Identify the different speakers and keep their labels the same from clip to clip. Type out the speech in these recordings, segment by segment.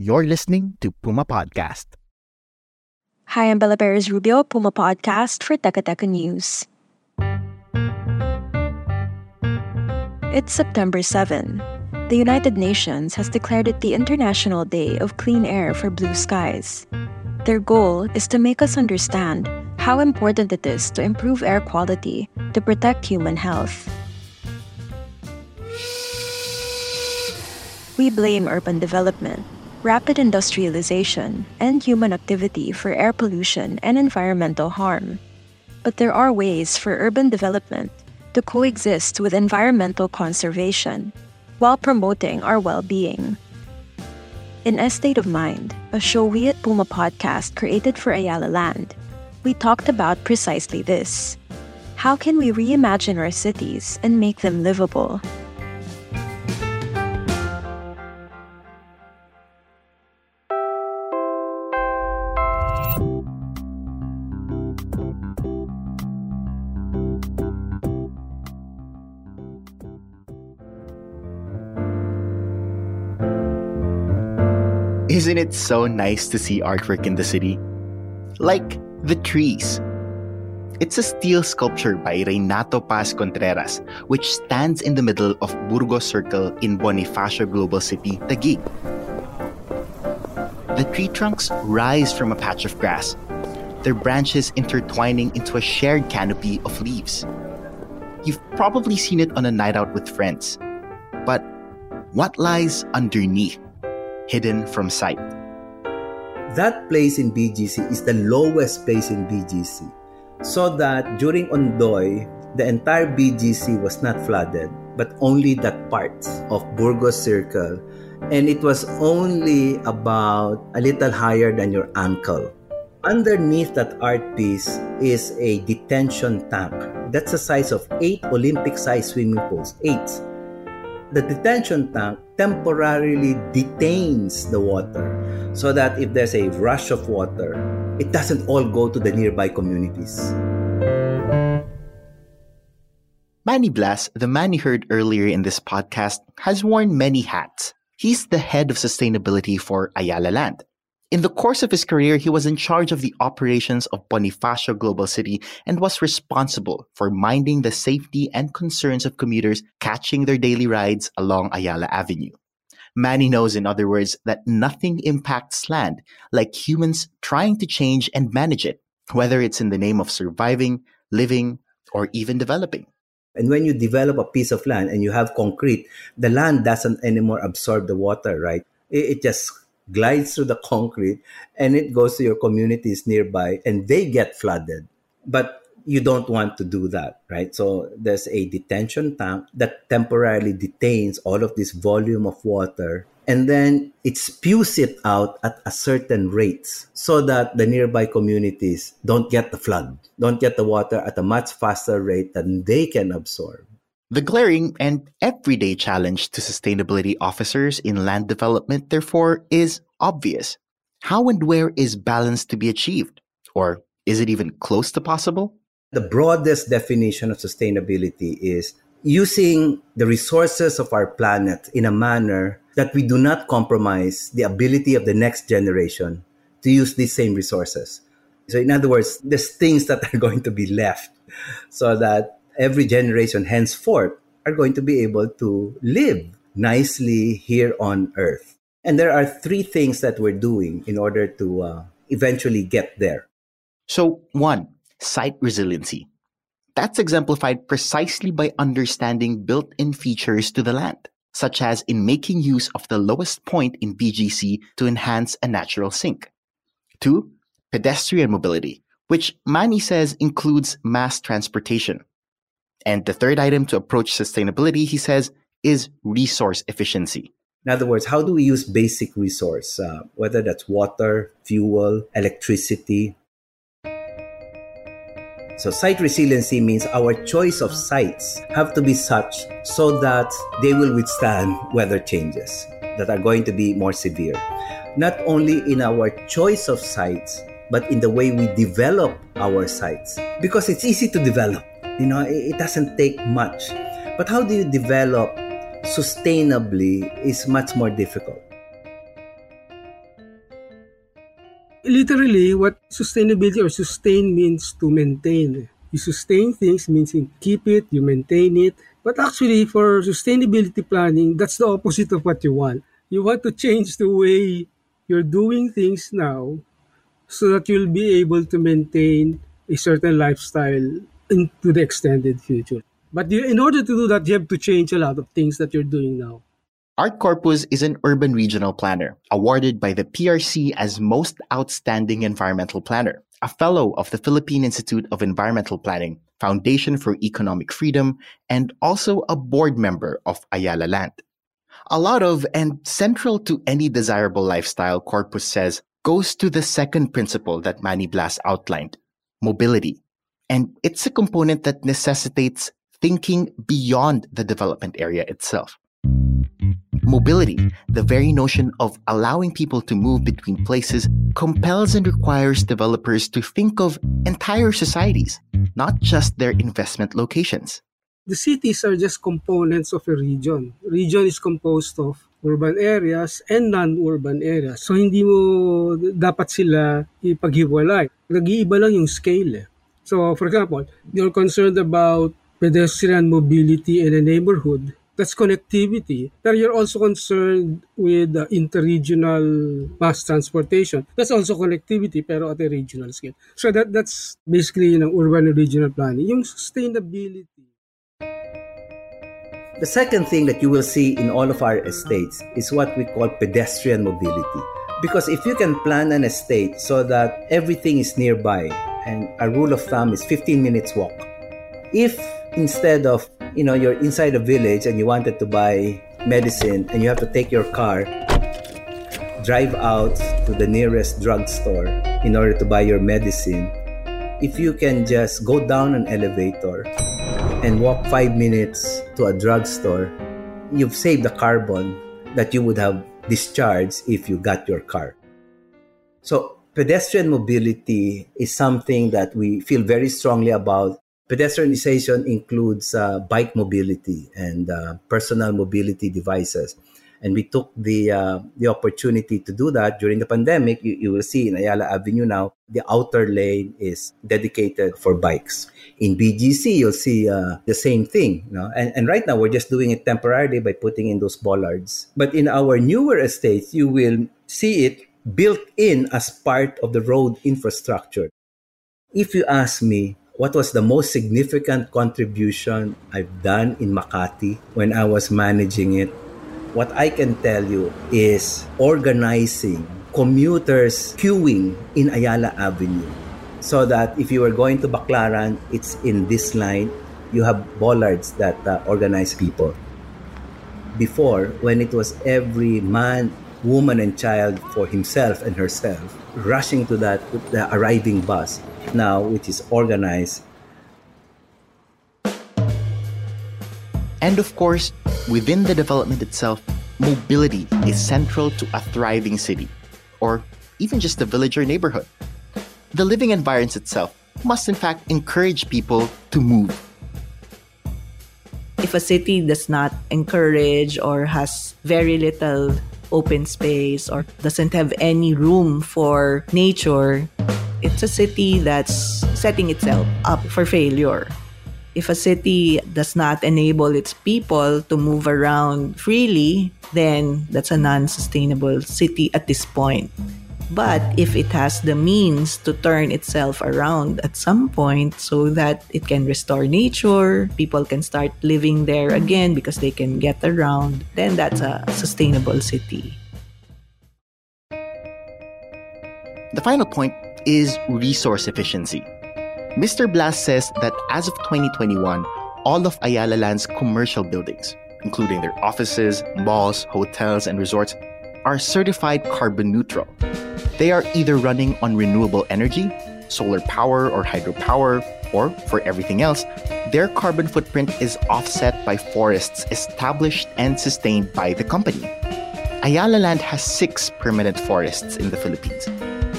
Speaker 1: You're listening to Puma Podcast.
Speaker 2: Hi, I'm Bella Perez Rubio, Puma Podcast for Teka Teka News. It's September 7. The United Nations has declared it the International Day of Clean Air for Blue Skies. Their goal is to make us understand how important it is to improve air quality to protect human health. We blame urban development, rapid industrialization, and human activity for air pollution and environmental harm. But there are ways for urban development to coexist with environmental conservation while promoting our well being. In Estate of Mind, a show we at Puma Podcast created for Ayala Land, we talked about precisely this. How can we reimagine our cities and make them livable?
Speaker 1: Isn't it so nice to see artwork in the city? Like the trees. It's a steel sculpture by Reynato Paz Contreras, which stands in the middle of Burgos Circle in Bonifacio Global City, Taguig. The tree trunks rise from a patch of grass, their branches intertwining into a shared canopy of leaves. You've probably seen it on a night out with friends. But what lies underneath? Hidden from sight.
Speaker 3: That place in BGC is the lowest place in BGC, so that during Ondoy, the entire BGC was not flooded, but only that part of Burgos Circle, and it was only about a little higher than your ankle. Underneath that art piece is a detention tank. That's the size of eight Olympic-sized swimming pools. Eight the detention tank temporarily detains the water so that if there's a rush of water, it doesn't all go to the nearby communities.
Speaker 1: Manny Blas, the man you heard earlier in this podcast, has worn many hats. He's the head of sustainability for Ayala Land. In the course of his career, he was in charge of the operations of Bonifacio Global City and was responsible for minding the safety and concerns of commuters catching their daily rides along Ayala Avenue. Manny knows, in other words, that nothing impacts land like humans trying to change and manage it, whether it's in the name of surviving, living, or even developing.
Speaker 3: And when you develop a piece of land and you have concrete, the land doesn't anymore absorb the water, right? It, just glides through the concrete and it goes to your communities nearby and they get flooded. But you don't want to do that, right? So there's a detention tank that temporarily detains all of this volume of water and then it spews it out at a certain rate so that the nearby communities don't get the flood, don't get the water at a much faster rate than they can absorb.
Speaker 1: The glaring and everyday challenge to sustainability officers in land development, therefore, is obvious. How and where is balance to be achieved? Or is it even close to possible?
Speaker 3: The broadest definition of sustainability is using the resources of our planet in a manner that we do not compromise the ability of the next generation to use these same resources. So, in other words, there's things that are going to be left so that every generation henceforth are going to be able to live nicely here on earth. And there are three things that we're doing in order to uh, eventually get there.
Speaker 1: So, one, site resiliency. That's exemplified precisely by understanding built in features to the land, such as in making use of the lowest point in BGC to enhance a natural sink. Two, pedestrian mobility, which Manny says includes mass transportation. And the third item to approach sustainability, he says, is resource efficiency.
Speaker 3: In other words, how do we use basic resource, uh, whether that's water, fuel, electricity? So site resiliency means our choice of sites have to be such so that they will withstand weather changes that are going to be more severe. Not only in our choice of sites, but in the way we develop our sites. Because it's easy to develop. You know, it, doesn't take much. But how do you develop sustainably is much more difficult.
Speaker 4: Literally, what sustainability or sustain means to maintain. You sustain things means you keep it, you maintain it. But actually, for sustainability planning, that's the opposite of what you want. You want to change the way you're doing things now so that you'll be able to maintain a certain lifestyle into the extended future. But you, in order to do that, you have to change a lot of things that you're doing now.
Speaker 1: Art Corpuz is an urban regional planner, awarded by the PRC as Most Outstanding Environmental Planner, a fellow of the Philippine Institute of Environmental Planning, Foundation for Economic Freedom, and also a board member of Ayala Land. A lot of, and central to any desirable lifestyle, Corpuz says, goes to the second principle that Manny Blas outlined mobility. And it's a component that necessitates thinking beyond the development area itself. Mobility, the very notion of allowing people to move between places, compels and requires developers to think of entire societies, not just their investment locations.
Speaker 4: The cities are just components of a region. Region is composed of urban areas and non-urban areas. So hindi mo dapat sila ipaghiwalay. Nag-iiba lang yung scale. Eh. So for example, you're concerned about pedestrian mobility in a neighborhood, that's connectivity. But you're also concerned with uh, interregional mass transportation. That's also connectivity pero at a regional scale. So that that's basically you know, urban and regional planning. Yung sustainability.
Speaker 3: The second thing that you will see in all of our estates is what we call pedestrian mobility. Because if you can plan an estate so that everything is nearby, and a rule of thumb is 15 minutes walk. If instead of you know you're inside a village and you wanted to buy medicine and you have to take your car drive out to the nearest drugstore in order to buy your medicine if you can just go down an elevator and walk five minutes to a drugstore you've saved the carbon that you would have discharged if you got your car so pedestrian mobility is something that we feel very strongly about Pedestrianization includes uh, bike mobility and uh, personal mobility devices. And we took the uh, the opportunity to do that during the pandemic. You, you will see in Ayala Avenue now, the outer lane is dedicated for bikes. In BGC, you'll see uh, the same thing. You know? and, and right now, we're just doing it temporarily by putting in those bollards. But in our newer estates, you will see it built in as part of the road infrastructure. If you ask me, what was the most significant contribution I've done in Makati when I was managing it. What I can tell you is organizing commuters queuing in Ayala Avenue so that if you are going to Baclaran, it's in this line. You have bollards that uh, organize people. Before, when it was every man, woman, and child for himself and herself rushing to that the arriving bus, now, which is organized.
Speaker 1: And of course, within the development itself, mobility is central to a thriving city, or even just a village or neighborhood. The living environment itself must, in fact, encourage people to move.
Speaker 5: If a city does not encourage or has very little open space or doesn't have any room for nature, it's a city that's setting itself up for failure. If a city does not enable its people to move around freely, then that's a non sustainable city at this point. But if it has the means to turn itself around at some point so that it can restore nature, people can start living there again because they can get around, then that's a sustainable city.
Speaker 1: The final point is resource efficiency. Mr. Blas says that as of 2021, all of Ayala Land's commercial buildings, including their offices, malls, hotels, and resorts, are certified carbon neutral. They are either running on renewable energy, solar power or hydropower, or for everything else, their carbon footprint is offset by forests established and sustained by the company. Ayala Land has six permanent forests in the Philippines,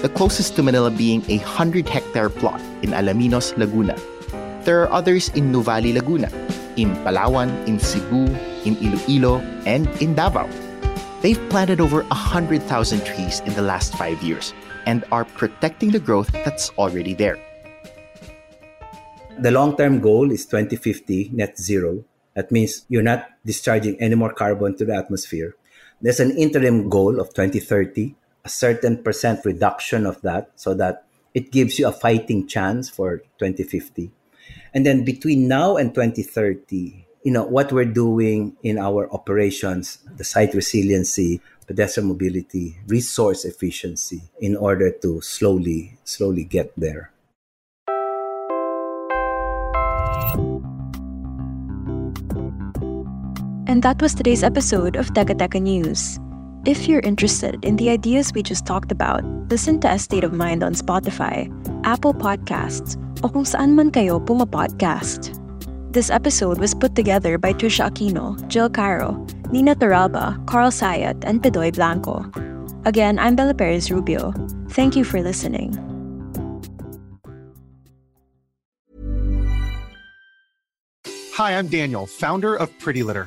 Speaker 1: the closest to Manila being a 100 hectare plot in Alaminos, Laguna. There are others in Nuvali, Laguna, in Palawan, in Cebu, in Iloilo, and in Davao. They've planted over 100,000 trees in the last five years and are protecting the growth that's already there.
Speaker 3: The long term goal is 2050 net zero. That means you're not discharging any more carbon to the atmosphere. There's an interim goal of 2030, a certain percent reduction of that, so that it gives you a fighting chance for 2050. And then between now and 2030, you know, what we're doing in our operations, the site resiliency, pedestrian mobility, resource efficiency in order to slowly, slowly get there.
Speaker 2: And that was today's episode of Teka News. If you're interested in the ideas we just talked about, listen to Estate of Mind on Spotify, Apple Podcasts, o kung saan man kayo pumapodcast. This episode was put together by Trisha Aquino, Jill Caro, Nina Toralba, Carl Sayat, and Pedoy Blanco. Again, I'm Bella Perez Rubio. Thank you for listening.
Speaker 6: Hi, I'm Daniel, founder of Pretty Litter.